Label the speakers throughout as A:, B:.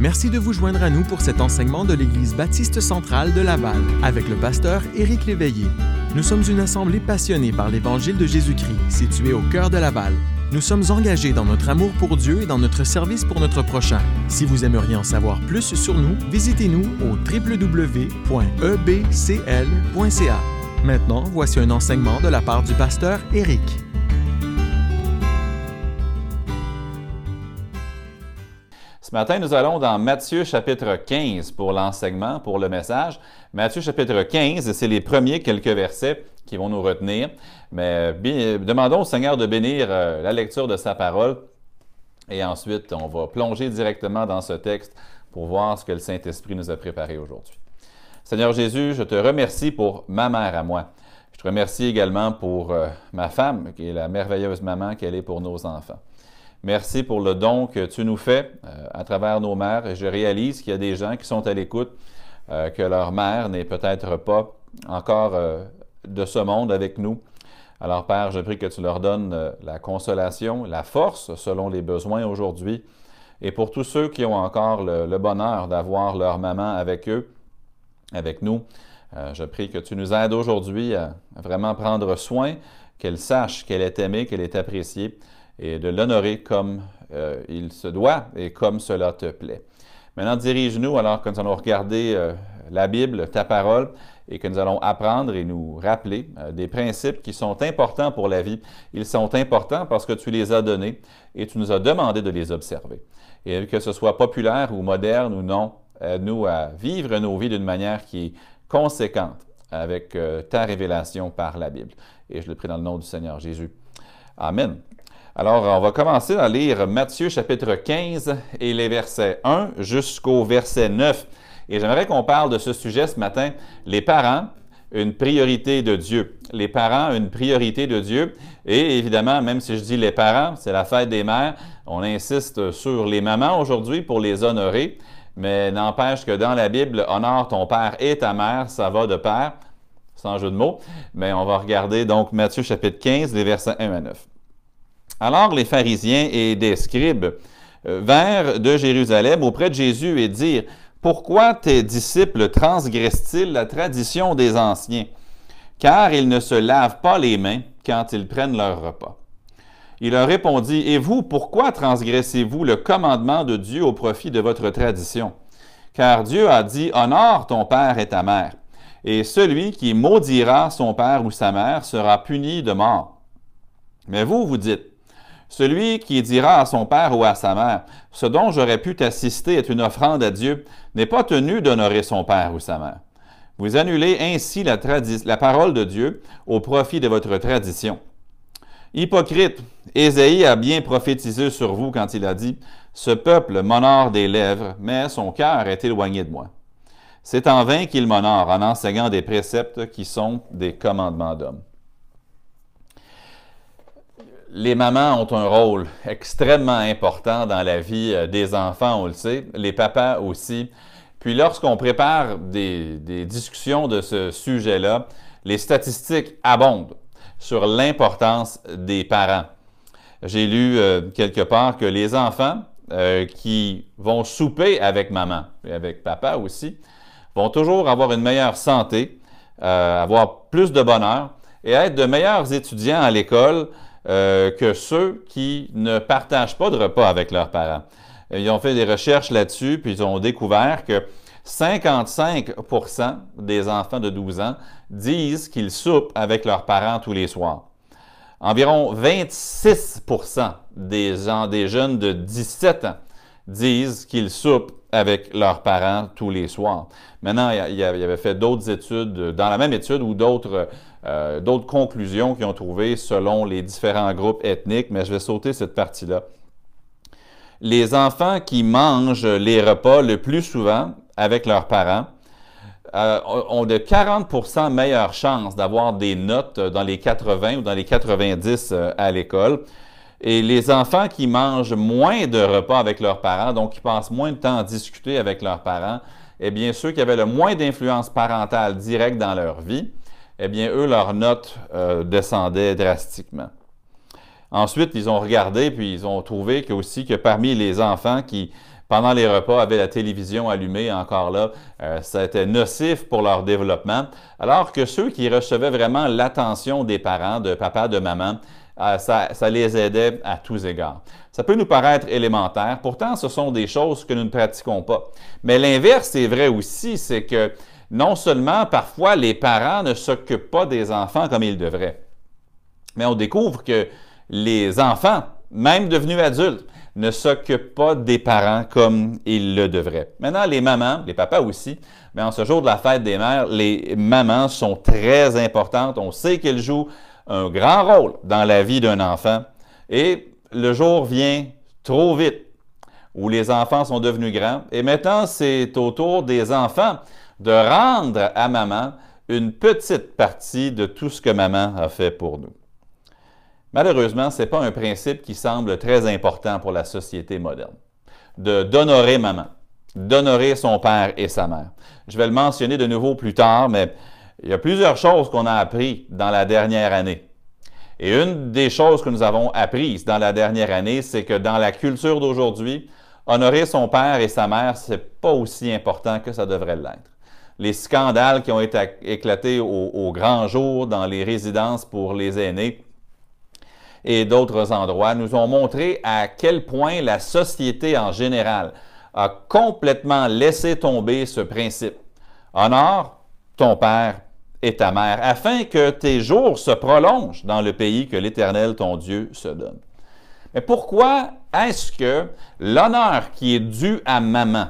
A: Merci de vous joindre à nous pour cet enseignement de l'Église baptiste centrale de Laval avec le pasteur Éric Léveillé. Nous sommes une assemblée passionnée par l'Évangile de Jésus-Christ, située au cœur de Laval. Nous sommes engagés dans notre amour pour Dieu et dans notre service pour notre prochain. Si vous aimeriez en savoir plus sur nous, visitez-nous au www.ebcl.ca. Maintenant, voici un enseignement de la part du pasteur Éric.
B: Ce matin, nous allons dans Matthieu chapitre 15 pour l'enseignement, pour le message. Matthieu chapitre 15, c'est les premiers quelques versets qui vont nous retenir. Mais demandons au Seigneur de bénir euh, la lecture de sa parole. Et ensuite, on va plonger directement dans ce texte pour voir ce que le Saint-Esprit nous a préparé aujourd'hui. Seigneur Jésus, je te remercie pour ma mère à moi. Je te remercie également pour euh, ma femme, qui est la merveilleuse maman qu'elle est pour nos enfants. Merci pour le don que tu nous fais euh, à travers nos mères. Et je réalise qu'il y a des gens qui sont à l'écoute, euh, que leur mère n'est peut-être pas encore euh, de ce monde avec nous. Alors Père, je prie que tu leur donnes la consolation, la force selon les besoins aujourd'hui. Et pour tous ceux qui ont encore le, bonheur d'avoir leur maman avec eux, avec nous, je prie que tu nous aides aujourd'hui à vraiment prendre soin, qu'elle sache qu'elle est aimée, qu'elle est appréciée et de l'honorer comme euh, il se doit et comme cela te plaît. Maintenant, dirige-nous alors que nous allons regarder euh, la Bible, ta parole, et que nous allons apprendre et nous rappeler euh, des principes qui sont importants pour la vie. Ils sont importants parce que tu les as donnés et tu nous as demandé de les observer. Et que ce soit populaire ou moderne ou non, aide-nous à vivre nos vies d'une manière qui est conséquente avec ta révélation par la Bible. Et je le prie dans le nom du Seigneur Jésus. Amen. Alors, on va commencer à lire Matthieu chapitre 15 et les versets 1 jusqu'au verset 9. Et j'aimerais qu'on parle de ce sujet ce matin, les parents, une priorité de Dieu. Les parents, une priorité de Dieu. Et évidemment, même si je dis les parents, c'est la fête des mères, on insiste sur les mamans aujourd'hui pour les honorer. Mais n'empêche que dans la Bible, honore ton père et ta mère, ça va de pair, sans jeu de mots. Mais on va regarder donc Matthieu chapitre 15, les versets 1 à 9. Alors les pharisiens et des scribes euh, vinrent de Jérusalem auprès de Jésus et dirent, Pourquoi tes disciples transgressent-ils la tradition des anciens? Car ils ne se lavent pas les mains quand ils prennent leur repas. Il leur répondit, Et vous, pourquoi transgressez-vous le commandement de Dieu au profit de votre tradition? Car Dieu a dit, Honore ton père et ta mère, et celui qui maudira son père ou sa mère sera puni de mort. Mais vous, vous dites, celui qui dira à son père ou à sa mère, Ce dont j'aurais pu t'assister est une offrande à Dieu, n'est pas tenu d'honorer son père ou sa mère. Vous annulez ainsi la, parole de Dieu au profit de votre tradition. Hypocrite, Ésaïe a bien prophétisé sur vous quand il a dit, Ce peuple m'honore des lèvres, mais son cœur est éloigné de moi. C'est en vain qu'il m'honore en enseignant des préceptes qui sont des commandements d'hommes les mamans ont un rôle extrêmement important dans la vie euh, des enfants, on le sait, les papas aussi. Puis lorsqu'on prépare des, discussions de ce sujet-là, les statistiques abondent sur l'importance des parents. J'ai lu euh, quelque part que les enfants euh, qui vont souper avec maman et avec papa aussi vont toujours avoir une meilleure santé, avoir plus de bonheur et être de meilleurs étudiants à l'école euh, que ceux qui ne partagent pas de repas avec leurs parents. Ils ont fait des recherches là-dessus, puis ils ont découvert que 55% des enfants de 12 ans disent qu'ils soupent avec leurs parents tous les soirs. Environ 26 des, des jeunes de 17 ans disent qu'ils soupent avec leurs parents tous les soirs. Maintenant, il y avait fait d'autres études, dans la même étude ou d'autres euh, d'autres conclusions qu'ils ont trouvées selon les différents groupes ethniques, mais je vais sauter cette partie-là. Les enfants qui mangent les repas le plus souvent avec leurs parents euh, ont de 40% meilleures chances d'avoir des notes dans les 80 ou dans les 90 euh, à l'école. Et les enfants qui mangent moins de repas avec leurs parents, donc qui passent moins de temps à discuter avec leurs parents, eh bien, ceux qui avaient le moins d'influence parentale directe dans leur vie, eh bien, eux, leurs notes euh, descendaient drastiquement. Ensuite, ils ont regardé, puis ils ont trouvé que aussi que parmi les enfants qui pendant les repas, avaient la télévision allumée, encore là, euh, ça été nocif pour leur développement, alors que ceux qui recevaient vraiment l'attention des parents, de papa, de maman, euh, ça, ça, les aidait à tous égards. Ça peut nous paraître élémentaire, pourtant ce sont des choses que nous ne pratiquons pas. Mais l'inverse est vrai aussi, c'est que non seulement parfois les parents ne s'occupent pas des enfants comme ils devraient, mais on découvre que les enfants, même devenus adultes, ne s'occupent pas des parents comme ils le devraient. Maintenant, les mamans, les papas aussi, mais en ce jour de la fête des mères, les mamans sont très importantes. On sait qu'elles jouent un grand rôle dans la vie d'un enfant. Et le jour vient trop vite où les enfants sont devenus grands. Et maintenant, c'est au tour des enfants de rendre à maman une petite partie de tout ce que maman a fait pour nous. Malheureusement, ce n'est pas un principe qui semble très important pour la société moderne, de d'honorer maman, d'honorer son père et sa mère. Je vais le mentionner de nouveau plus tard, mais il y a plusieurs choses qu'on a apprises dans la dernière année. Et une des choses que nous avons apprises dans la dernière année, c'est que dans la culture d'aujourd'hui, honorer son père et sa mère, ce n'est pas aussi important que ça devrait l'être. Les scandales qui ont été éclatés au, au grand jour dans les résidences pour les aînés et d'autres endroits nous ont montré à quel point la société en général a complètement laissé tomber ce principe. Honore ton père et ta mère, afin que tes jours se prolongent dans le pays que l'Éternel, ton Dieu, se donne. Mais pourquoi est-ce que l'honneur qui est dû à maman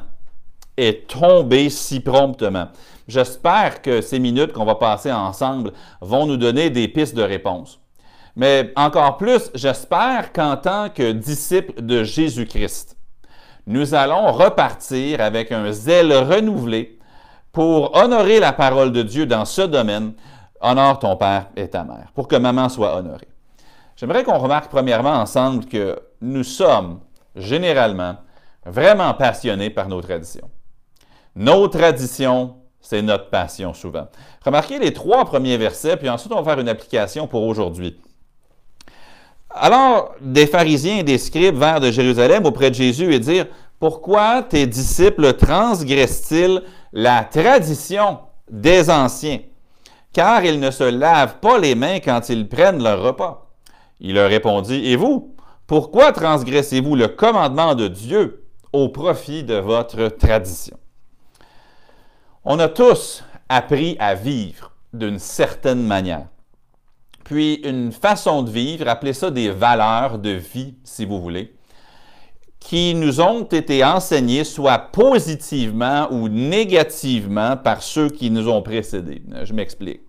B: est tombé si promptement? J'espère que ces minutes qu'on va passer ensemble vont nous donner des pistes de réponse. Mais encore plus, j'espère qu'en tant que disciples de Jésus-Christ, nous allons repartir avec un zèle renouvelé pour honorer la parole de Dieu dans ce domaine. Honore ton père et ta mère, pour que maman soit honorée. J'aimerais qu'on remarque premièrement ensemble que nous sommes généralement vraiment passionnés par nos traditions. Nos traditions, c'est notre passion souvent. Remarquez les trois premiers versets, puis ensuite on va faire une application pour aujourd'hui. Alors, des pharisiens et des scribes vinrent de Jérusalem auprès de Jésus et dirent, Pourquoi tes disciples transgressent-ils la tradition des anciens? Car ils ne se lavent pas les mains quand ils prennent leur repas. Il leur répondit, Et vous, pourquoi transgressez-vous le commandement de Dieu au profit de votre tradition? On a tous appris à vivre d'une certaine manière puis une façon de vivre, appelez ça des valeurs de vie, si vous voulez, qui nous ont été enseignées soit positivement ou négativement par ceux qui nous ont précédés. Je m'explique.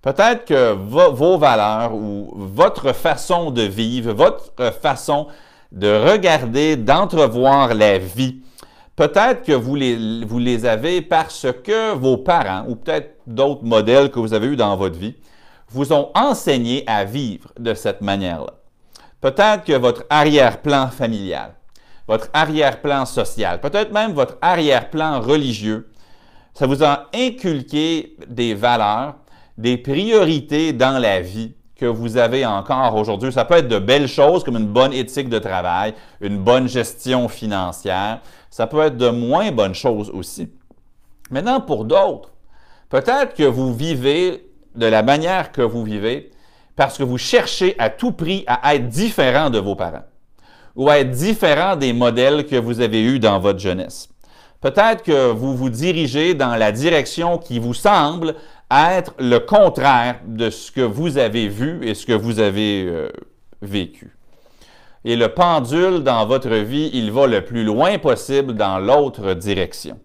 B: Peut-être que vos valeurs ou votre façon de vivre, votre façon de regarder, d'entrevoir la vie, peut-être que vous les, vous les avez parce que vos parents ou peut-être d'autres modèles que vous avez eus dans votre vie vous ont enseigné à vivre de cette manière-là. Peut-être que votre arrière-plan familial, votre arrière-plan social, peut-être même votre arrière-plan religieux, ça vous a inculqué des valeurs, des priorités dans la vie que vous avez encore aujourd'hui. Ça peut être de belles choses comme une bonne éthique de travail, une bonne gestion financière. Ça peut être de moins bonnes choses aussi. Maintenant, pour d'autres, peut-être que vous vivez de la manière que vous vivez parce que vous cherchez à tout prix à être différent de vos parents ou à être différent des modèles que vous avez eus dans votre jeunesse. Peut-être que vous vous dirigez dans la direction qui vous semble être le contraire de ce que vous avez vu et ce que vous avez euh, vécu. Et le pendule dans votre vie, il va le plus loin possible dans l'autre direction.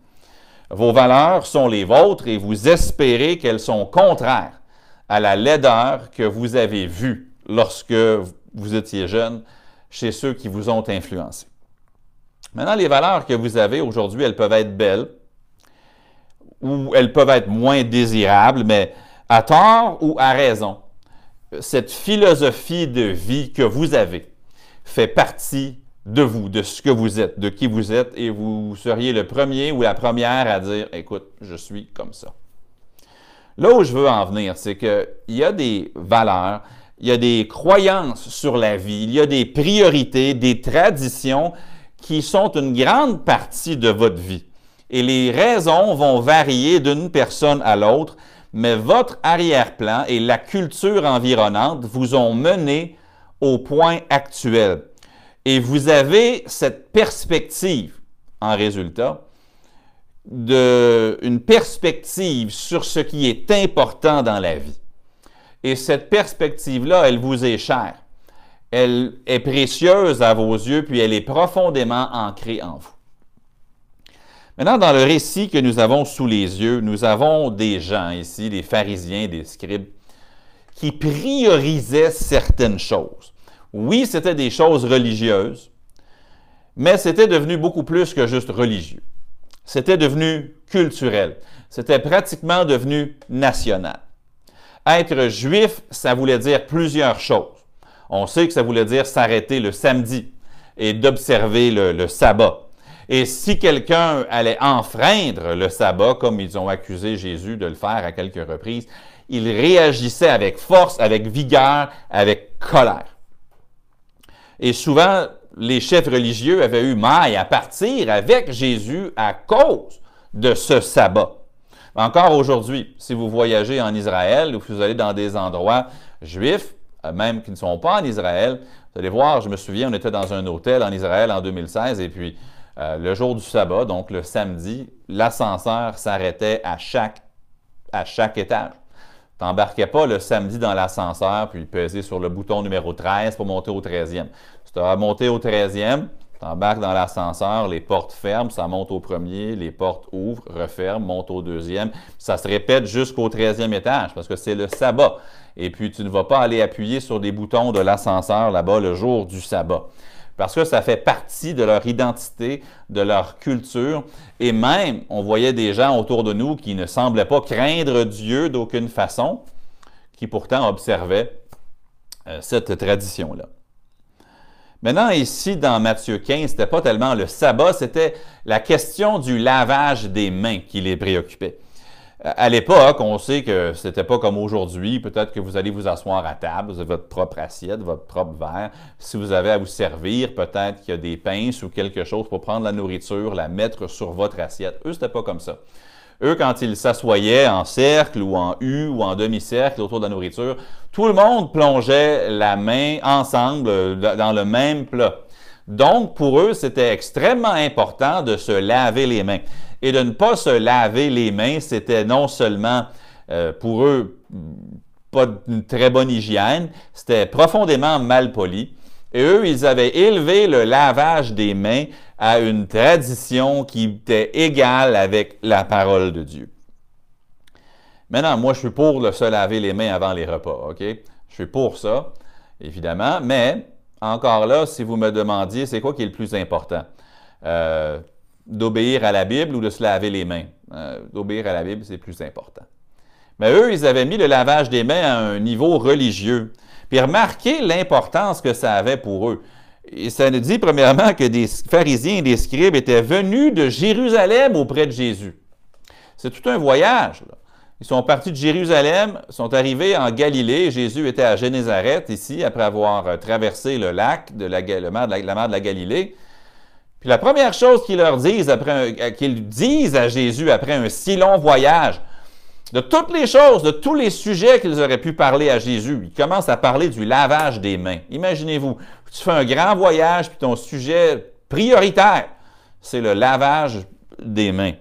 B: Vos valeurs sont les vôtres et vous espérez qu'elles sont contraires à la laideur que vous avez vue lorsque vous étiez jeune chez ceux qui vous ont influencé. Maintenant, les valeurs que vous avez aujourd'hui, elles peuvent être belles ou elles peuvent être moins désirables, mais à tort ou à raison, cette philosophie de vie que vous avez fait partie de vous, de ce que vous êtes, de qui vous êtes, et vous seriez le premier ou la première à dire, écoute, je suis comme ça. Là où je veux en venir, c'est qu'il y a des valeurs, il y a des croyances sur la vie, il y a des priorités, des traditions qui sont une grande partie de votre vie. Et les raisons vont varier d'une personne à l'autre, mais votre arrière-plan et la culture environnante vous ont mené au point actuel. Et vous avez cette perspective, en résultat, de, une perspective sur ce qui est important dans la vie. Et cette perspective-là, elle vous est chère. Elle est précieuse à vos yeux, puis elle est profondément ancrée en vous. Maintenant, dans le récit que nous avons sous les yeux, nous avons des gens ici, des pharisiens, des scribes, qui priorisaient certaines choses. Oui, c'était des choses religieuses, mais c'était devenu beaucoup plus que juste religieux. C'était devenu culturel. C'était pratiquement devenu national. Être juif, ça voulait dire plusieurs choses. On sait que ça voulait dire s'arrêter le samedi et d'observer le, sabbat. Et si quelqu'un allait enfreindre le sabbat, comme ils ont accusé Jésus de le faire à quelques reprises, il réagissait avec force, avec vigueur, avec colère. Et souvent, les chefs religieux avaient eu maille à partir avec Jésus à cause de ce sabbat. Encore aujourd'hui, si vous voyagez en Israël ou si vous allez dans des endroits juifs, euh, même qui ne sont pas en Israël, vous allez voir, je me souviens, on était dans un hôtel en Israël en 2016 et puis euh, le jour du sabbat, donc le samedi, l'ascenseur s'arrêtait à chaque, à chaque étage. Pas le samedi dans l'ascenseur puis pesais sur le bouton numéro 13 pour monter au 13e. Tu as monté au 13e, tu embarques dans l'ascenseur, les portes ferment, ça monte au premier, les portes ouvrent, referment, monte au deuxième. Ça se répète jusqu'au 13e étage parce que c'est le sabbat. Et puis, tu ne vas pas aller appuyer sur des boutons de l'ascenseur là-bas le jour du sabbat parce que ça fait partie de leur identité, de leur culture. Et même, on voyait des gens autour de nous qui ne semblaient pas craindre Dieu d'aucune façon, qui pourtant observaient euh, cette tradition-là. Maintenant, ici, dans Matthieu 15, ce n'était pas tellement le sabbat, c'était la question du lavage des mains qui les préoccupait à l'époque, on sait que c'était pas comme aujourd'hui. Peut-être que vous allez vous asseoir à table, vous avez votre propre assiette, votre propre verre. Si vous avez à vous servir, peut-être qu'il y a des pinces ou quelque chose pour prendre la nourriture, la mettre sur votre assiette. Eux, c'était pas comme ça. Eux, quand ils s'assoyaient en cercle ou en U ou en demi-cercle autour de la nourriture, tout le monde plongeait la main ensemble euh, dans le même plat. Donc, pour eux, c'était extrêmement important de se laver les mains et de ne pas se laver les mains, c'était non seulement euh, pour eux pas une très bonne hygiène, c'était profondément mal poli. Et eux, ils avaient élevé le lavage des mains à une tradition qui était égale avec la parole de Dieu. Maintenant, moi, je suis pour le se laver les mains avant les repas, OK? Je suis pour ça, évidemment, mais encore là, si vous me demandiez, c'est quoi qui est le plus important? Euh, d'obéir à la Bible ou de se laver les mains? Euh, d'obéir à la Bible, c'est plus important. Mais eux, ils avaient mis le lavage des mains à un niveau religieux. Puis remarquez l'importance que ça avait pour eux. Et ça nous dit premièrement que des pharisiens et des scribes étaient venus de Jérusalem auprès de Jésus. C'est tout un voyage. Ils sont partis de Jérusalem, sont arrivés en Galilée. Jésus était à Génézareth, ici, après avoir euh, traversé le lac de la, mer de la Galilée. Puis la première chose qu'ils leur disent euh, qu'ils disent à Jésus après un si long voyage, de toutes les choses, de tous les sujets qu'ils auraient pu parler à Jésus, ils commencent à parler du lavage des mains. Imaginez-vous, tu fais un grand voyage, puis ton sujet prioritaire, c'est le lavage des mains.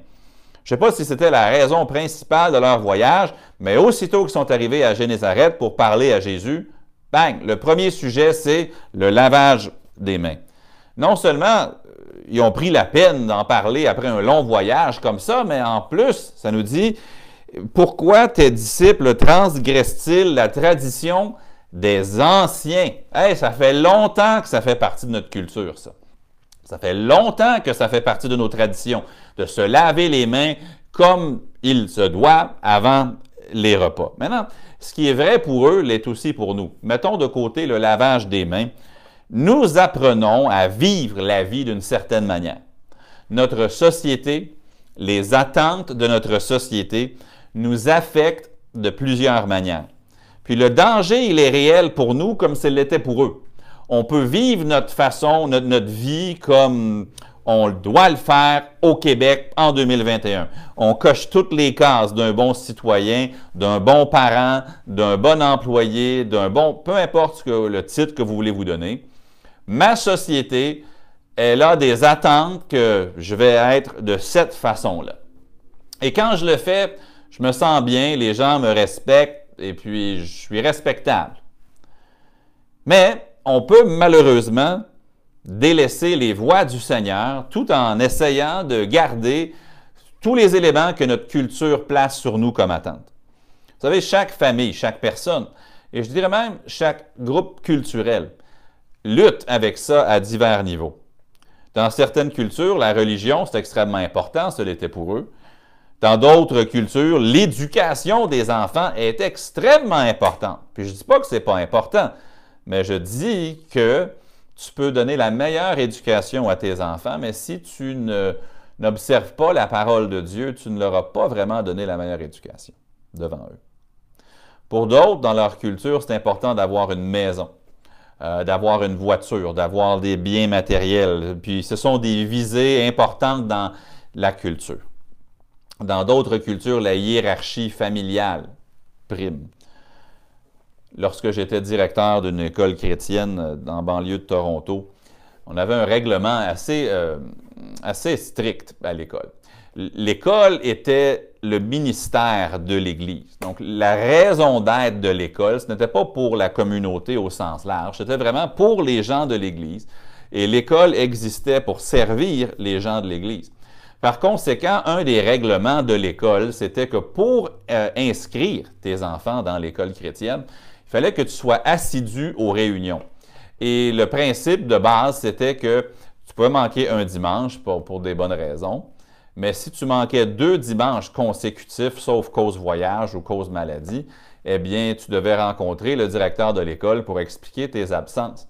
B: Je ne sais pas si c'était la raison principale de leur voyage, mais aussitôt qu'ils sont arrivés à Génézareth pour parler à Jésus, bang, le premier sujet, c'est le lavage des mains. Non seulement ils ont pris la peine d'en parler après un long voyage comme ça, mais en plus, ça nous dit, pourquoi tes disciples transgressent-ils la tradition des anciens? Hey, ça fait longtemps que ça fait partie de notre culture, ça. Ça fait longtemps que ça fait partie de nos traditions, de se laver les mains comme il se doit avant les repas. Maintenant, ce qui est vrai pour eux l'est aussi pour nous. Mettons de côté le lavage des mains nous apprenons à vivre la vie d'une certaine manière. Notre société, les attentes de notre société nous affectent de plusieurs manières. Puis le danger, il est réel pour nous comme s'il l'était pour eux. on peut vivre notre façon, notre, notre vie comme on doit le faire au Québec en 2021. On coche toutes les cases d'un bon citoyen, d'un bon parent, d'un bon employé, d'un bon, peu importe le titre que vous voulez vous donner. Ma société, elle a des attentes que je vais être de cette façon-là. Et quand je le fais, je me sens bien, les gens me respectent et puis je suis respectable. Mais on peut malheureusement délaisser les voies du Seigneur tout en essayant de garder tous les éléments que notre culture place sur nous comme attente. Vous savez, chaque famille, chaque personne, et je dirais même chaque groupe culturel, lutte avec ça à divers niveaux. Dans certaines cultures, la religion, c'est extrêmement important, ce l'était pour eux. Dans d'autres cultures, l'éducation des enfants est extrêmement importante. Puis je ne dis pas que ce n'est pas important, mais je dis que tu peux donner la meilleure éducation à tes enfants, mais si tu n'observes pas la parole de Dieu, tu ne leur as pas vraiment donné la meilleure éducation devant eux. Pour d'autres, dans leur culture, c'est important d'avoir une maison, euh, d'avoir une voiture, d'avoir des biens matériels. Puis ce sont des visées importantes dans la culture. Dans d'autres cultures, la hiérarchie familiale prime lorsque j'étais directeur d'une école chrétienne euh, dans banlieue de Toronto, on avait un règlement assez, euh, assez strict à l'école. L'école était le ministère de l'Église. Donc, la raison d'être de l'école, ce n'était pas pour la communauté au sens large, c'était vraiment pour les gens de l'Église. Et l'école existait pour servir les gens de l'Église. Par conséquent, un des règlements de l'école, c'était que pour euh, inscrire tes enfants dans l'école chrétienne, fallait que tu sois assidu aux réunions. Et le principe de base, c'était que tu pouvais manquer un dimanche pour, pour, des bonnes raisons, mais si tu manquais deux dimanches consécutifs, sauf cause voyage ou cause maladie, eh bien, tu devais rencontrer le directeur de l'école pour expliquer tes absences.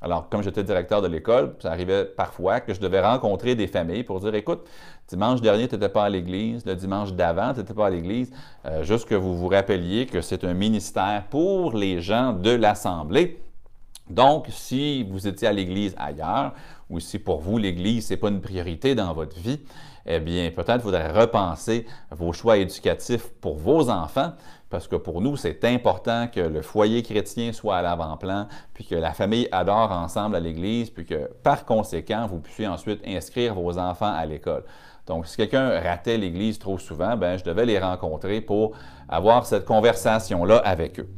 B: Alors, comme j'étais directeur de l'école, ça arrivait parfois que je devais rencontrer des familles pour dire, écoute, dimanche dernier, tu n'étais pas à l'église, le dimanche d'avant, tu n'étais pas à l'église, euh, juste que vous vous rappeliez que c'est un ministère pour les gens de l'Assemblée. Donc, si vous étiez à l'église ailleurs, ou si pour vous l'église, ce n'est pas une priorité dans votre vie, eh bien, peut-être faudrait repenser vos choix éducatifs pour vos enfants parce que pour nous, c'est important que le foyer chrétien soit à l'avant-plan, puis que la famille adore ensemble à l'Église, puis que par conséquent, vous puissiez ensuite inscrire vos enfants à l'école. Donc, si quelqu'un ratait l'Église trop souvent, ben, je devais les rencontrer pour avoir cette conversation-là avec eux.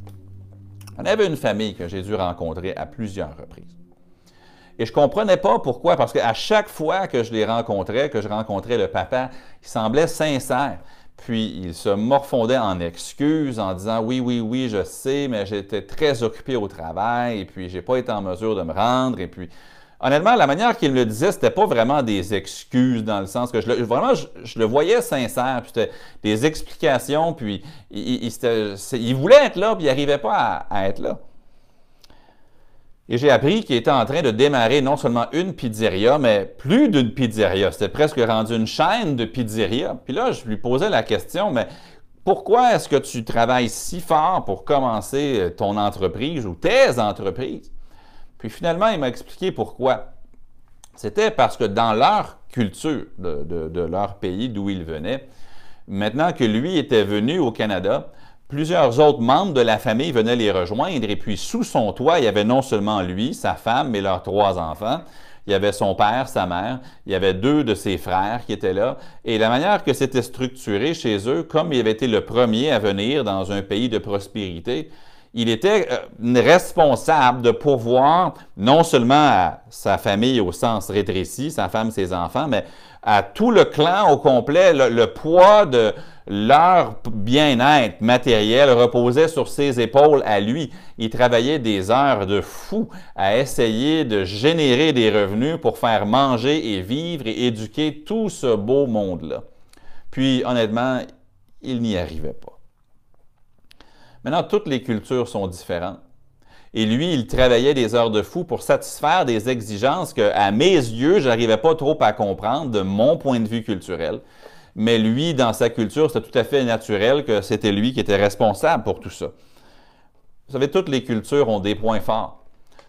B: On avait une famille que j'ai dû rencontrer à plusieurs reprises. Et je ne comprenais pas pourquoi, parce qu'à chaque fois que je les rencontrais, que je rencontrais le papa, il semblait sincère. Puis il se morfondait en excuses en disant oui, oui, oui, je sais, mais j'étais très occupé au travail et puis j'ai pas été en mesure de me rendre. Et puis, honnêtement, la manière qu'il me le disait, c'était pas vraiment des excuses dans le sens que je le, vraiment, je, le voyais sincère. Puis c'était des explications. Puis il, il, voulait être là, puis il n'arrivait pas à être là. Et j'ai appris qu'il était en train de démarrer non seulement une pizzeria, mais plus d'une pizzeria. C'était presque rendu une chaîne de pizzeria. Puis là, je lui posais la question, mais pourquoi est-ce que tu travailles si fort pour commencer ton entreprise ou tes entreprises? Puis finalement, il m'a expliqué pourquoi. C'était parce que dans leur culture de, de leur pays d'où il venait, maintenant que lui était venu au Canada, Plusieurs autres membres de la famille venaient les rejoindre et puis sous son toit, il y avait non seulement lui, sa femme, mais leurs trois enfants. Il y avait son père, sa mère, il y avait deux de ses frères qui étaient là. Et la manière que c'était structuré chez eux, comme il avait été le premier à venir dans un pays de prospérité, il était euh, responsable de pourvoir non seulement à sa famille au sens rétréci, sa femme, ses enfants, mais à tout le clan au complet, le poids de, leur bien-être matériel reposait sur ses épaules à lui. Il travaillait des heures de fou à essayer de générer des revenus pour faire manger et vivre et éduquer tout ce beau monde-là. Puis, honnêtement, il n'y arrivait pas. Maintenant, toutes les cultures sont différentes. Et lui, il travaillait des heures de fou pour satisfaire des exigences que, à mes yeux, je n'arrivais pas trop à comprendre de mon point de vue culturel mais lui, dans sa culture, c'était tout à fait naturel que c'était lui qui était responsable pour tout ça. Vous savez, toutes les cultures ont des points forts.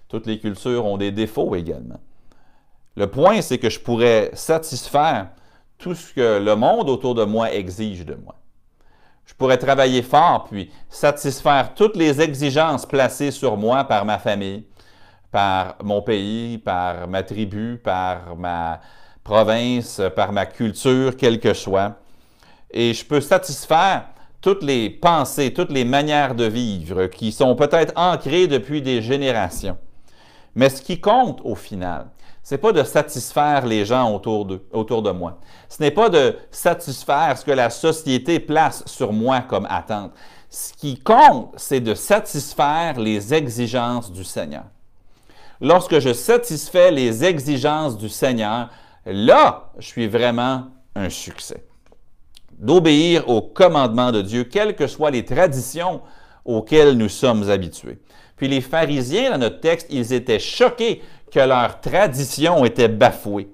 B: Toutes les cultures ont des défauts également. Le point, c'est que je pourrais satisfaire tout ce que le monde autour de moi exige de moi. Je pourrais travailler fort puis satisfaire toutes les exigences placées sur moi par ma famille, par mon pays, par ma tribu, par ma province, par ma culture, quelle que soit. Et je peux satisfaire toutes les pensées, toutes les manières de vivre qui sont peut-être ancrées depuis des générations. Mais ce qui compte au final, n'est pas de satisfaire les gens autour de, autour de moi. Ce n'est pas de satisfaire ce que la société place sur moi comme attente. Ce qui compte, c'est de satisfaire les exigences du Seigneur. Lorsque je satisfais les exigences du Seigneur, là, je suis vraiment un succès. D'obéir aux commandements de Dieu, quelles que soient les traditions auxquelles nous sommes habitués. Puis les pharisiens, dans notre texte, ils étaient choqués que leur tradition était bafouée.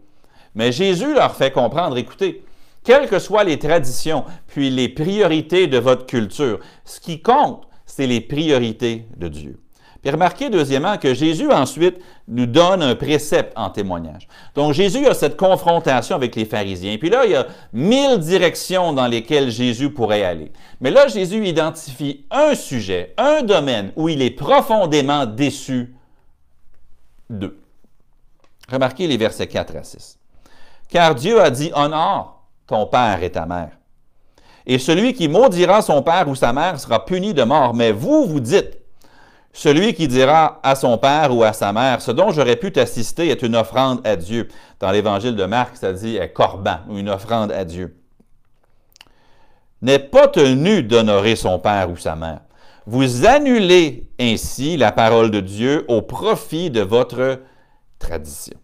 B: Mais Jésus leur fait comprendre, écoutez, quelles que soient les traditions, puis les priorités de votre culture, ce qui compte, c'est les priorités de Dieu. Puis remarquez deuxièmement que Jésus ensuite nous donne un précepte en témoignage. Donc Jésus a cette confrontation avec les pharisiens. Puis là, il y a mille directions dans lesquelles Jésus pourrait aller. Mais là, Jésus identifie un sujet, un domaine où il est profondément déçu d'eux. Remarquez les versets 4 à 6. Car Dieu a dit, honore ton père et ta mère. Et celui qui maudira son père ou sa mère sera puni de mort. Mais vous, vous dites, celui qui dira à son père ou à sa mère, ce dont j'aurais pu t'assister est une offrande à Dieu. Dans l'évangile de Marc, ça dit est corban ou une offrande à Dieu. N'est pas tenu d'honorer son père ou sa mère. Vous annulez ainsi la parole de Dieu au profit de votre tradition.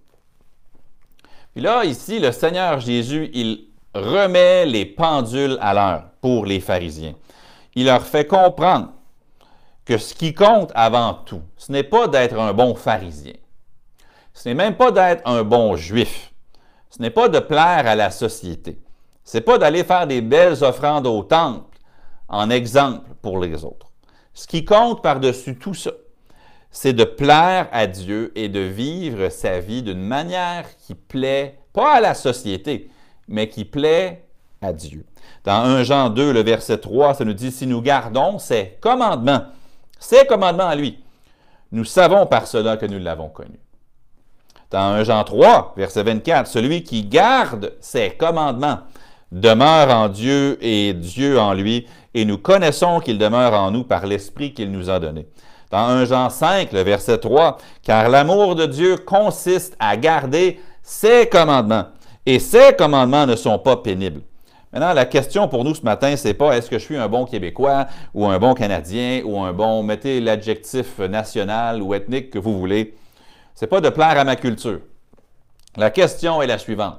B: Puis là, ici, le Seigneur Jésus, il remet les pendules à l'heure pour les pharisiens. Il leur fait comprendre que ce qui compte avant tout, ce n'est pas d'être un bon pharisien. Ce n'est même pas d'être un bon juif. Ce n'est pas de plaire à la société. Ce n'est pas d'aller faire des belles offrandes au temple en exemple pour les autres. Ce qui compte par-dessus tout ça, c'est de plaire à Dieu et de vivre sa vie d'une manière qui plaît, pas à la société, mais qui plaît à Dieu. Dans 1 Jean 2, le verset 3, ça nous dit, si nous gardons ses commandements, ses commandements à lui. Nous savons par cela que nous l'avons connu. Dans 1 Jean 3, verset 24, celui qui garde ses commandements demeure en Dieu et Dieu en lui, et nous connaissons qu'il demeure en nous par l'Esprit qu'il nous a donné. Dans 1 Jean 5, le verset 3, car l'amour de Dieu consiste à garder ses commandements, et ses commandements ne sont pas pénibles. Maintenant, la question pour nous ce matin, c'est pas est-ce que je suis un bon Québécois ou un bon Canadien ou un bon, mettez l'adjectif national ou ethnique que vous voulez. C'est pas de plaire à ma culture. La question est la suivante.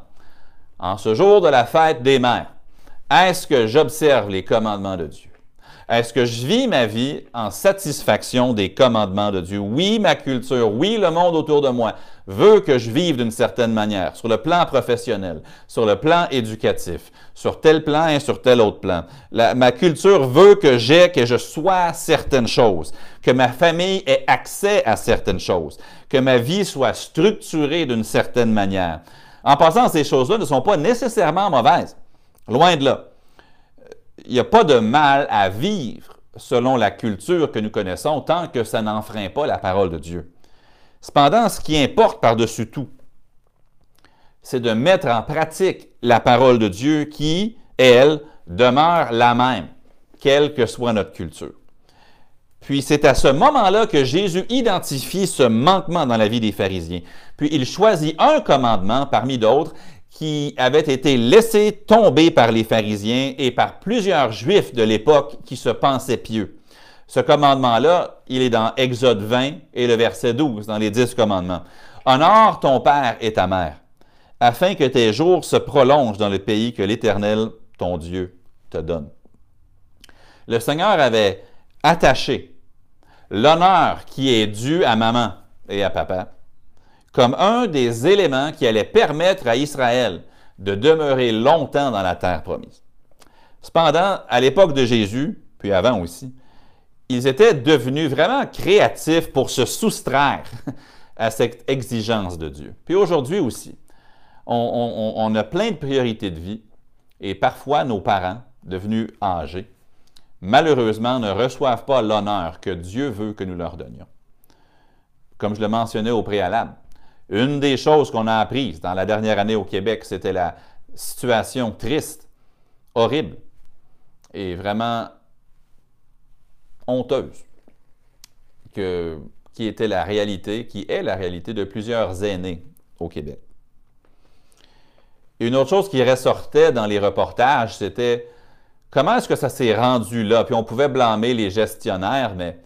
B: En ce jour de la fête des mères, est-ce que j'observe les commandements de Dieu? Est-ce que je vis ma vie en satisfaction des commandements de Dieu? Oui, ma culture, oui, le monde autour de moi veut que je vive d'une certaine manière, sur le plan professionnel, sur le plan éducatif, sur tel plan et sur tel autre plan. ma culture veut que j'ai, que je sois certaines choses, que ma famille ait accès à certaines choses, que ma vie soit structurée d'une certaine manière. En passant, ces choses-là ne sont pas nécessairement mauvaises. Loin de là il n'y a pas de mal à vivre selon la culture que nous connaissons tant que ça n'enfreint pas la parole de Dieu. Cependant, ce qui importe par-dessus tout, c'est de mettre en pratique la parole de Dieu qui, elle, demeure la même, quelle que soit notre culture. Puis c'est à ce moment-là que Jésus identifie ce manquement dans la vie des pharisiens. Puis il choisit un commandement parmi d'autres qui avait été laissé tomber par les pharisiens et par plusieurs juifs de l'époque qui se pensaient pieux. Ce commandement-là, il est dans Exode 20 et le verset 12, dans les dix commandements. Honore ton père et ta mère, afin que tes jours se prolongent dans le pays que l'Éternel, ton Dieu, te donne. Le Seigneur avait attaché l'honneur qui est dû à maman et à papa comme un des éléments qui allait permettre à Israël de demeurer longtemps dans la terre promise. Cependant, à l'époque de Jésus, puis avant aussi, ils étaient devenus vraiment créatifs pour se soustraire à cette exigence de Dieu. Puis aujourd'hui aussi, on, a plein de priorités de vie et parfois nos parents, devenus âgés, malheureusement ne reçoivent pas l'honneur que Dieu veut que nous leur donnions. Comme je le mentionnais au préalable, une des choses qu'on a apprises dans la dernière année au Québec, c'était la situation triste, horrible et vraiment honteuse qui était la réalité, qui est la réalité de plusieurs aînés au Québec. une autre chose qui ressortait dans les reportages, c'était comment est-ce que ça s'est rendu là? Puis on pouvait blâmer les gestionnaires, mais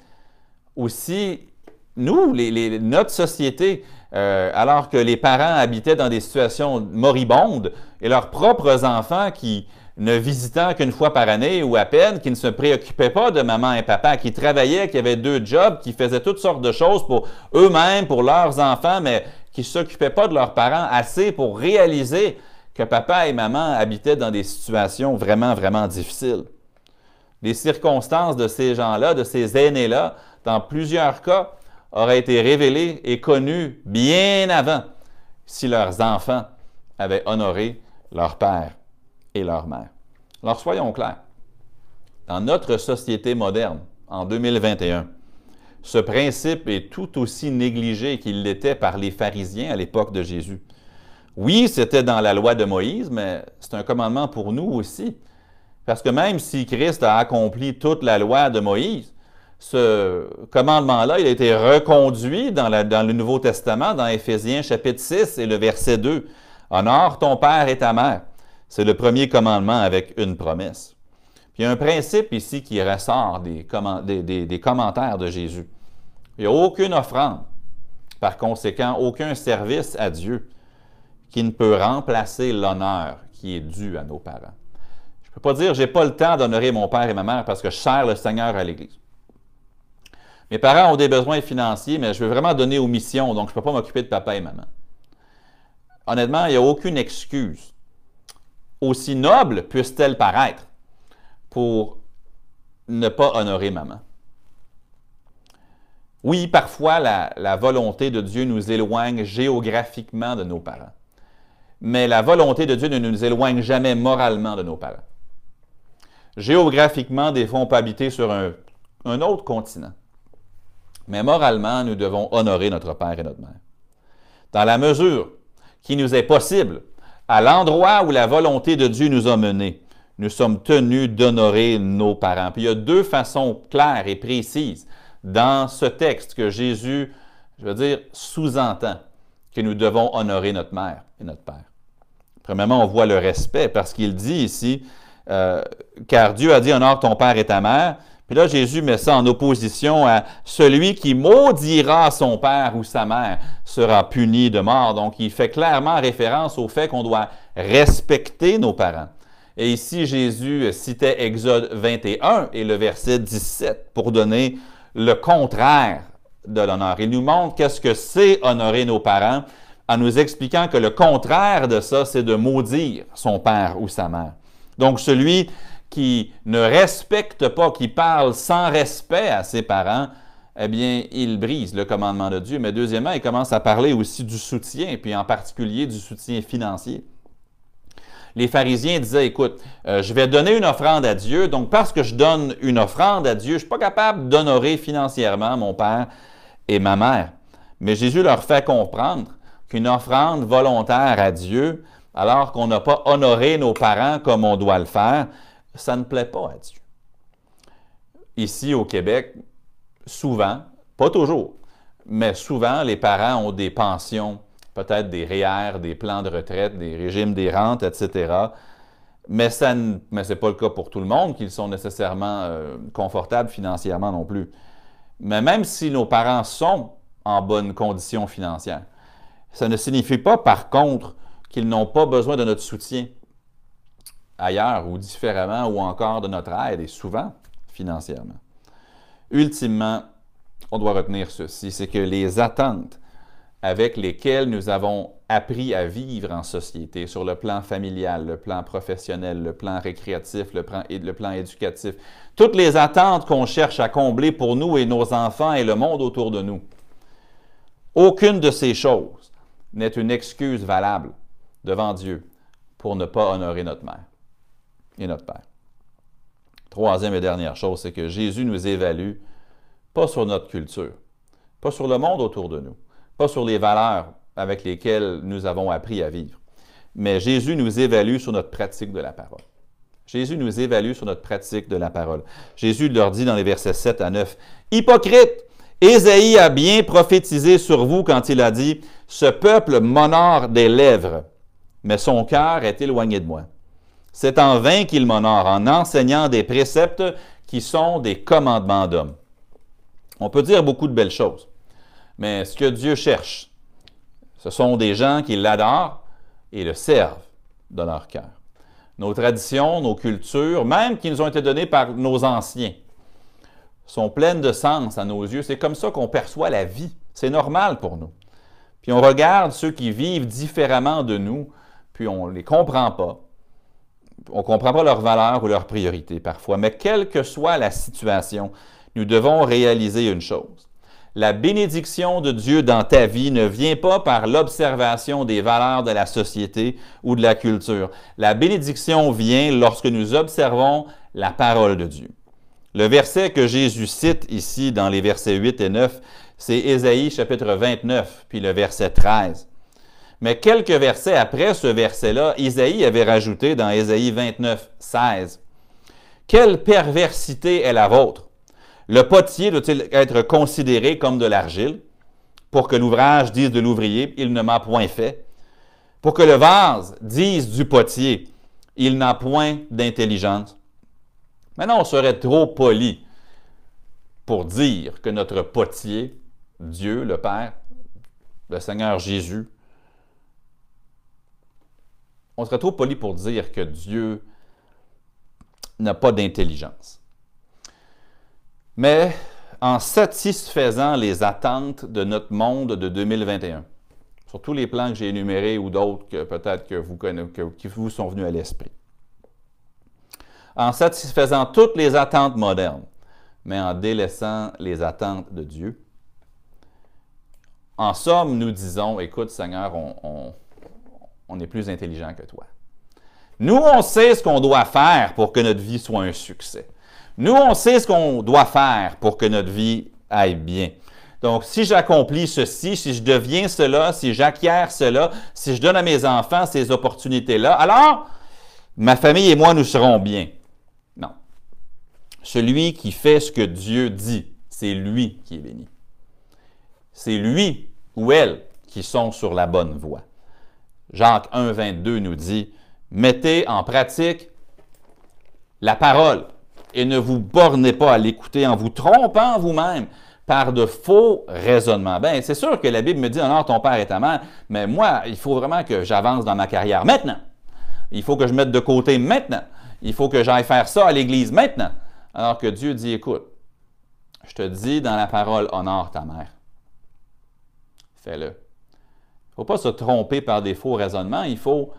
B: aussi nous, notre société, euh, alors que les parents habitaient dans des situations moribondes et leurs propres enfants qui ne visitant qu'une fois par année ou à peine, qui ne se préoccupaient pas de maman et papa, qui travaillaient, qui avaient deux jobs, qui faisaient toutes sortes de choses pour eux-mêmes, pour leurs enfants, mais qui ne s'occupaient pas de leurs parents assez pour réaliser que papa et maman habitaient dans des situations vraiment, vraiment difficiles. Les circonstances de ces gens-là, de ces aînés-là, dans plusieurs cas, auraient été révélées et connues bien avant si leurs enfants avaient honoré leur père et leur mère. Alors soyons clairs, dans notre société moderne, en 2021, ce principe est tout aussi négligé qu'il l'était par les pharisiens à l'époque de Jésus. Oui, c'était dans la loi de Moïse, mais c'est un commandement pour nous aussi. Parce que même si Christ a accompli toute la loi de Moïse, ce commandement-là, il a été reconduit dans, le Nouveau Testament, dans Éphésiens chapitre 6 et le verset 2. Honore ton père et ta mère. C'est le premier commandement avec une promesse. Puis il y a un principe ici qui ressort des, commentaires de Jésus. Il n'y a aucune offrande, par conséquent, aucun service à Dieu qui ne peut remplacer l'honneur qui est dû à nos parents. Je ne peux pas dire j'ai pas le temps d'honorer mon père et ma mère parce que je sers le Seigneur à l'Église. Mes parents ont des besoins financiers, mais je veux vraiment donner aux missions, donc je ne peux pas m'occuper de papa et maman. Honnêtement, il n'y a aucune excuse aussi noble puisse-t-elle paraître, pour ne pas honorer maman. Oui, parfois la, volonté de Dieu nous éloigne géographiquement de nos parents, mais la volonté de Dieu ne nous éloigne jamais moralement de nos parents. Géographiquement, des fois, on peut habiter sur un, un autre continent, mais moralement, nous devons honorer notre Père et notre Mère. Dans la mesure qui nous est possible, à l'endroit où la volonté de Dieu nous a menés, nous sommes tenus d'honorer nos parents. Il y a deux façons claires et précises dans ce texte que Jésus, je veux dire, sous-entend que nous devons honorer notre mère et notre père. Premièrement, on voit le respect parce qu'il dit ici, euh, car Dieu a dit honore ton père et ta mère. Puis là, Jésus met ça en opposition à celui qui maudira son père ou sa mère sera puni de mort. Donc, il fait clairement référence au fait qu'on doit respecter nos parents. Et ici, Jésus citait Exode 21 et le verset 17 pour donner le contraire de l'honneur. Il nous montre qu'est-ce que c'est honorer nos parents en nous expliquant que le contraire de ça, c'est de maudire son père ou sa mère. Donc, celui qui ne respecte pas, qui parle sans respect à ses parents, eh bien, il brise le commandement de Dieu. Mais deuxièmement, il commence à parler aussi du soutien, puis en particulier du soutien financier. Les pharisiens disaient, écoute, euh, je vais donner une offrande à Dieu, donc parce que je donne une offrande à Dieu, je ne suis pas capable d'honorer financièrement mon père et ma mère. Mais Jésus leur fait comprendre qu'une offrande volontaire à Dieu, alors qu'on n'a pas honoré nos parents comme on doit le faire, ça ne plaît pas à Dieu. Ici au Québec, souvent, pas toujours, mais souvent, les parents ont des pensions, peut-être des REER, des plans de retraite, des régimes des rentes, etc. Mais ce n'est pas le cas pour tout le monde, qu'ils sont nécessairement euh, confortables financièrement non plus. Mais même si nos parents sont en bonne condition financière, ça ne signifie pas, par contre, qu'ils n'ont pas besoin de notre soutien ailleurs ou différemment ou encore de notre aide et souvent financièrement. Ultimement, on doit retenir ceci, c'est que les attentes avec lesquels nous avons appris à vivre en société, sur le plan familial, le plan professionnel, le plan récréatif, le plan, le plan éducatif. Toutes les attentes qu'on cherche à combler pour nous et nos enfants et le monde autour de nous. Aucune de ces choses n'est une excuse valable devant Dieu pour ne pas honorer notre mère et notre père. Troisième et dernière chose, c'est que Jésus nous évalue pas sur notre culture, pas sur le monde autour de nous, pas sur les valeurs avec lesquelles nous avons appris à vivre, mais Jésus nous évalue sur notre pratique de la parole. Jésus nous évalue sur notre pratique de la parole. Jésus leur dit dans les versets 7 à 9, Hypocrite, Ésaïe a bien prophétisé sur vous quand il a dit, Ce peuple m'honore des lèvres, mais son cœur est éloigné de moi. C'est en vain qu'il m'honore en enseignant des préceptes qui sont des commandements d'hommes. On peut dire beaucoup de belles choses. Mais ce que Dieu cherche, ce sont des gens qui l'adorent et le servent de leur cœur. Nos traditions, nos cultures, même qui nous ont été données par nos anciens, sont pleines de sens à nos yeux. C'est comme ça qu'on perçoit la vie. C'est normal pour nous. Puis on regarde ceux qui vivent différemment de nous, puis on ne les comprend pas. On ne comprend pas leurs valeurs ou leurs priorités parfois. Mais quelle que soit la situation, nous devons réaliser une chose la bénédiction de Dieu dans ta vie ne vient pas par l'observation des valeurs de la société ou de la culture. La bénédiction vient lorsque nous observons la parole de Dieu. Le verset que Jésus cite ici dans les versets 8 et 9, c'est Ésaïe chapitre 29, puis le verset 13. Mais quelques versets après ce verset-là, Isaïe avait rajouté dans Ésaïe 29, 16, Quelle perversité est la vôtre le potier doit-il être considéré comme de l'argile? Pour que l'ouvrage dise de l'ouvrier, il ne m'a point fait? Pour que le vase dise du potier, il n'a point d'intelligence? Maintenant, on serait trop poli pour dire que notre potier, Dieu, le Père, le Seigneur Jésus, on serait trop poli pour dire que Dieu n'a pas d'intelligence mais en satisfaisant les attentes de notre monde de 2021, sur tous les plans que j'ai énumérés ou d'autres que peut-être que vous qui vous sont venus à l'esprit. En satisfaisant toutes les attentes modernes, mais en délaissant les attentes de Dieu. En somme, nous disons, écoute Seigneur, on, on est plus intelligent que toi. Nous, on sait ce qu'on doit faire pour que notre vie soit un succès. Nous, on sait ce qu'on doit faire pour que notre vie aille bien. Donc, si j'accomplis ceci, si je deviens cela, si j'acquiers cela, si je donne à mes enfants ces opportunités-là, alors ma famille et moi, nous serons bien. Non. Celui qui fait ce que Dieu dit, c'est lui qui est béni. C'est lui ou elle qui sont sur la bonne voie. Jacques 1, 22 nous dit, mettez en pratique la parole et ne vous bornez pas à l'écouter en vous trompant vous-même par de faux raisonnements. Bien, c'est sûr que la Bible me dit honore ton père et ta mère, mais moi, il faut vraiment que j'avance dans ma carrière maintenant. Il faut que je mette de côté maintenant. Il faut que j'aille faire ça à l'Église maintenant. Alors que Dieu dit, écoute, je te dis dans la parole, honore ta mère. Fais-le. Il ne faut pas se tromper par des faux raisonnements, il faut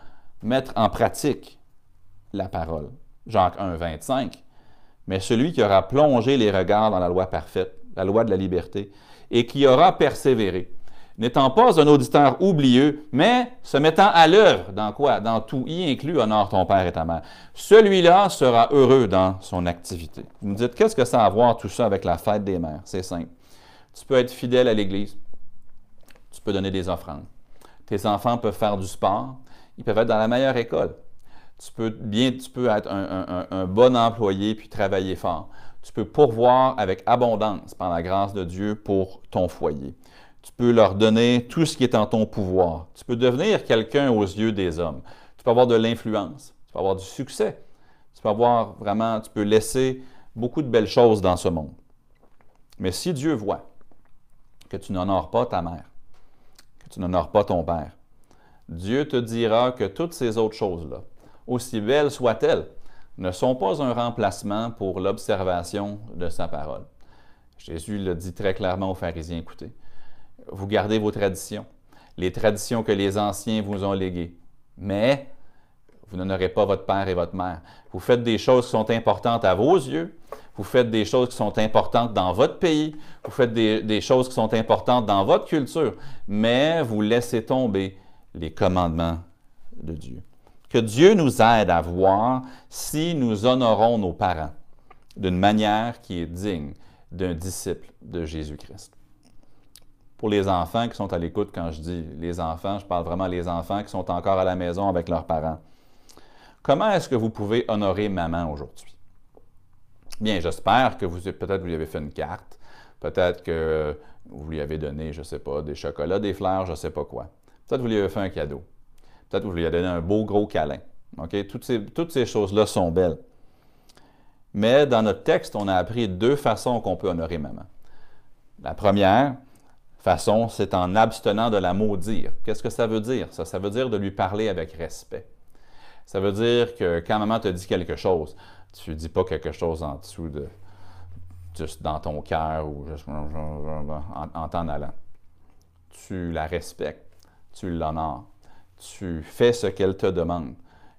B: mettre en pratique la parole. Jacques 1, 25 mais celui qui aura plongé les regards dans la loi parfaite, la loi de la liberté, et qui aura persévéré, n'étant pas un auditeur oublieux, mais se mettant à l'œuvre dans quoi? Dans tout, y inclut honore ton père et ta mère. Celui-là sera heureux dans son activité. Vous me dites, qu'est-ce que ça a à voir tout ça avec la fête des mères? C'est simple. Tu peux être fidèle à l'Église, tu peux donner des offrandes. Tes enfants peuvent faire du sport, ils peuvent être dans la meilleure école. Tu peux, être un, bon employé puis travailler fort. Tu peux pourvoir avec abondance par la grâce de Dieu pour ton foyer. Tu peux leur donner tout ce qui est en ton pouvoir. Tu peux devenir quelqu'un aux yeux des hommes. Tu peux avoir de l'influence. Tu peux avoir du succès. Tu peux avoir vraiment, tu peux laisser beaucoup de belles choses dans ce monde. Mais si Dieu voit que tu n'honores pas ta mère, tu n'honores pas ton père, Dieu te dira que toutes ces autres choses-là, aussi belles soient-elles, ne sont pas un remplacement pour l'observation de sa parole. Jésus le dit très clairement aux pharisiens, écoutez, vous gardez vos traditions, les traditions que les anciens vous ont léguées. Mais vous n'honorez pas votre père et votre mère. Vous faites des choses qui sont importantes à vos yeux. Vous faites des choses qui sont importantes dans votre pays. Vous faites des, choses qui sont importantes dans votre culture. Mais vous laissez tomber les commandements de Dieu. Que Dieu nous aide à voir si nous honorons nos parents d'une manière qui est digne d'un disciple de Jésus-Christ. Pour les enfants qui sont à l'écoute, quand je dis les enfants, je parle vraiment des enfants qui sont encore à la maison avec leurs parents. Comment est-ce que vous pouvez honorer maman aujourd'hui? Bien, j'espère que vous peut-être vous lui avez fait une carte, peut-être que vous lui avez donné, je ne sais pas, des chocolats, des fleurs, je ne sais pas quoi. Peut-être que vous lui avez fait un cadeau. Peut-être que vous lui avez donné un beau gros câlin. Toutes ces, toutes ces choses-là sont belles. Mais dans notre texte, on a appris deux façons qu'on peut honorer maman. La première façon, c'est en abstenant de la maudire. Qu'est-ce que ça veut dire? Ça veut dire de lui parler avec respect. Ça veut dire que quand maman te dit quelque chose, tu ne dis pas quelque chose en dessous de juste dans ton cœur ou juste en, en t'en allant. Tu la respectes, tu l'honores, tu fais ce qu'elle te demande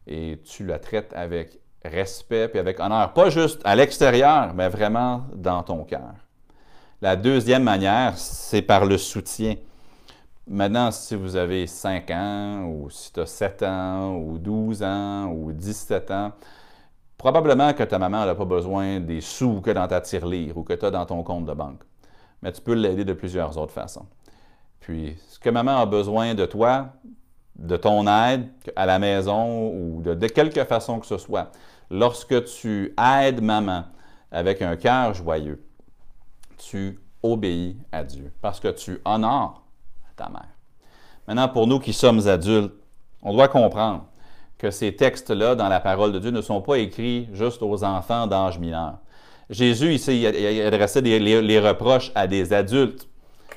B: et tu la traites avec respect et avec honneur, pas juste à l'extérieur, mais vraiment dans ton cœur. La deuxième manière, c'est par le soutien. Maintenant, si vous avez 5 ans, ou si tu as 7 ans, ou 12 ans, ou 17 ans, probablement que ta maman n'a pas besoin des sous que dans ta tirelire ou que tu as dans ton compte de banque. Mais tu peux l'aider de plusieurs autres façons. Puis, ce que maman a besoin de toi, de ton aide à la maison ou de, de quelque façon que ce soit, lorsque tu aides maman avec un cœur joyeux, tu obéis à Dieu parce que tu honores ta mère. Maintenant, pour nous qui sommes adultes, on doit comprendre que ces textes-là dans la parole de Dieu ne sont pas écrits juste aux enfants d'âge mineur. Jésus, ici, il adressait les reproches à des adultes,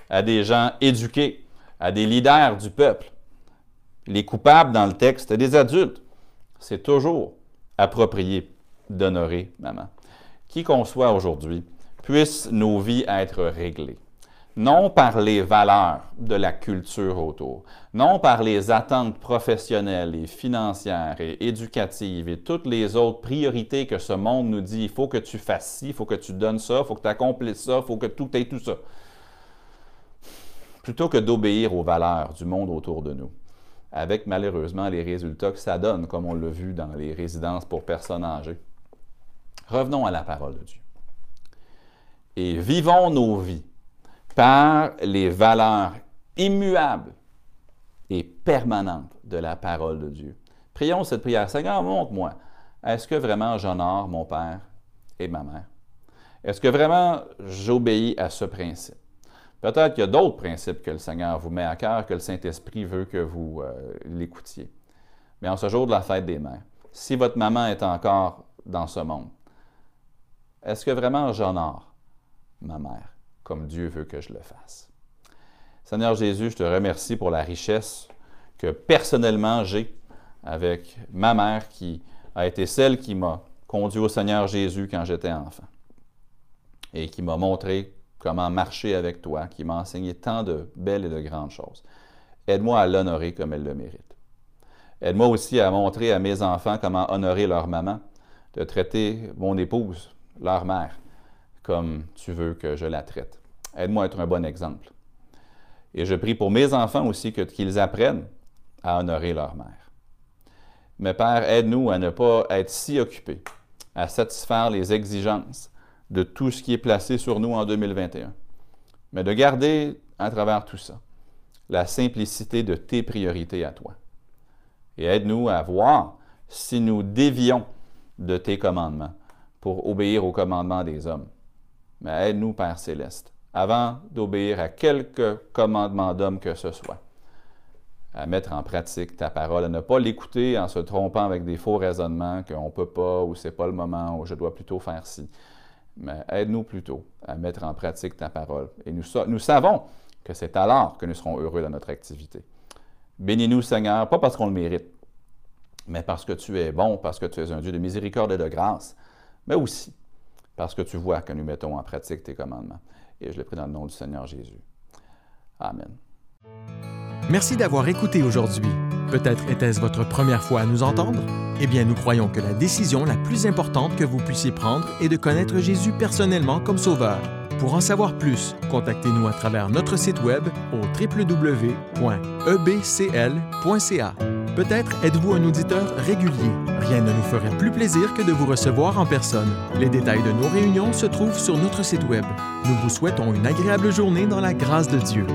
B: à des gens éduqués, à des leaders du peuple. Les coupables dans le texte, des adultes. C'est toujours approprié d'honorer maman. Qui qu'on soit aujourd'hui, puissent nos vies être réglées. Non par les valeurs de la culture autour, non par les attentes professionnelles et financières et éducatives et toutes les autres priorités que ce monde nous dit, il faut que tu fasses ci, il faut que tu donnes ça, il faut que tu accomplisses ça, il faut que tout ait tout ça. Plutôt que d'obéir aux valeurs du monde autour de nous avec malheureusement les résultats que ça donne, comme on l'a vu dans les résidences pour personnes âgées. Revenons à la parole de Dieu. Et vivons nos vies par les valeurs immuables et permanentes de la parole de Dieu. Prions cette prière. Seigneur, montre-moi, est-ce que vraiment j'honore mon Père et ma mère? Est-ce que vraiment j'obéis à ce principe? Peut-être qu'il y a d'autres principes que le Seigneur vous met à cœur, que le Saint-Esprit veut que vous euh, l'écoutiez. Mais en ce jour de la fête des mères, si votre maman est encore dans ce monde, est-ce que vraiment j'honore ma mère? Comme Dieu veut que je le fasse? Seigneur Jésus, je te remercie pour la richesse que personnellement j'ai avec ma mère qui a été celle qui m'a conduit au Seigneur Jésus quand j'étais enfant et qui m'a montré comment marcher avec toi, qui m'a enseigné tant de belles et de grandes choses. Aide-moi à l'honorer comme elle le mérite. Aide-moi aussi à montrer à mes enfants comment honorer leur maman, de traiter mon épouse, leur mère, comme tu veux que je la traite. Aide-moi à être un bon exemple. Et je prie pour mes enfants aussi qu'ils apprennent à honorer leur mère. Mais Père, aide-nous à ne pas être si occupés à satisfaire les exigences de tout ce qui est placé sur nous en 2021. Mais de garder à travers tout ça la simplicité de tes priorités à toi. Et aide-nous à voir si nous dévions de tes commandements pour obéir aux commandements des hommes. Mais aide-nous, Père céleste, avant d'obéir à quelque commandement d'homme que ce soit, à mettre en pratique ta parole, à ne pas l'écouter en se trompant avec des faux raisonnements qu'on ne peut pas ou c'est pas le moment ou je dois plutôt faire ci mais aide-nous plutôt à mettre en pratique ta parole. Et nous, nous savons que c'est alors que nous serons heureux dans notre activité. Bénis-nous, Seigneur, pas parce qu'on le mérite, mais parce que tu es bon, parce que tu es un Dieu de miséricorde et de grâce, mais aussi parce que tu vois que nous mettons en pratique tes commandements. Et je le prie dans le nom du Seigneur Jésus. Amen.
A: Merci d'avoir écouté aujourd'hui. Peut-être était-ce votre première fois à nous entendre? Eh bien, nous croyons que la décision la plus importante que vous puissiez prendre est de connaître Jésus personnellement comme Sauveur. Pour en savoir plus, contactez-nous à travers notre site web au www.ebcl.ca. Peut-être êtes-vous un auditeur régulier. Rien ne nous ferait plus plaisir que de vous recevoir en personne. Les détails de nos réunions se trouvent sur notre site web. Nous vous souhaitons une agréable journée dans la grâce de Dieu.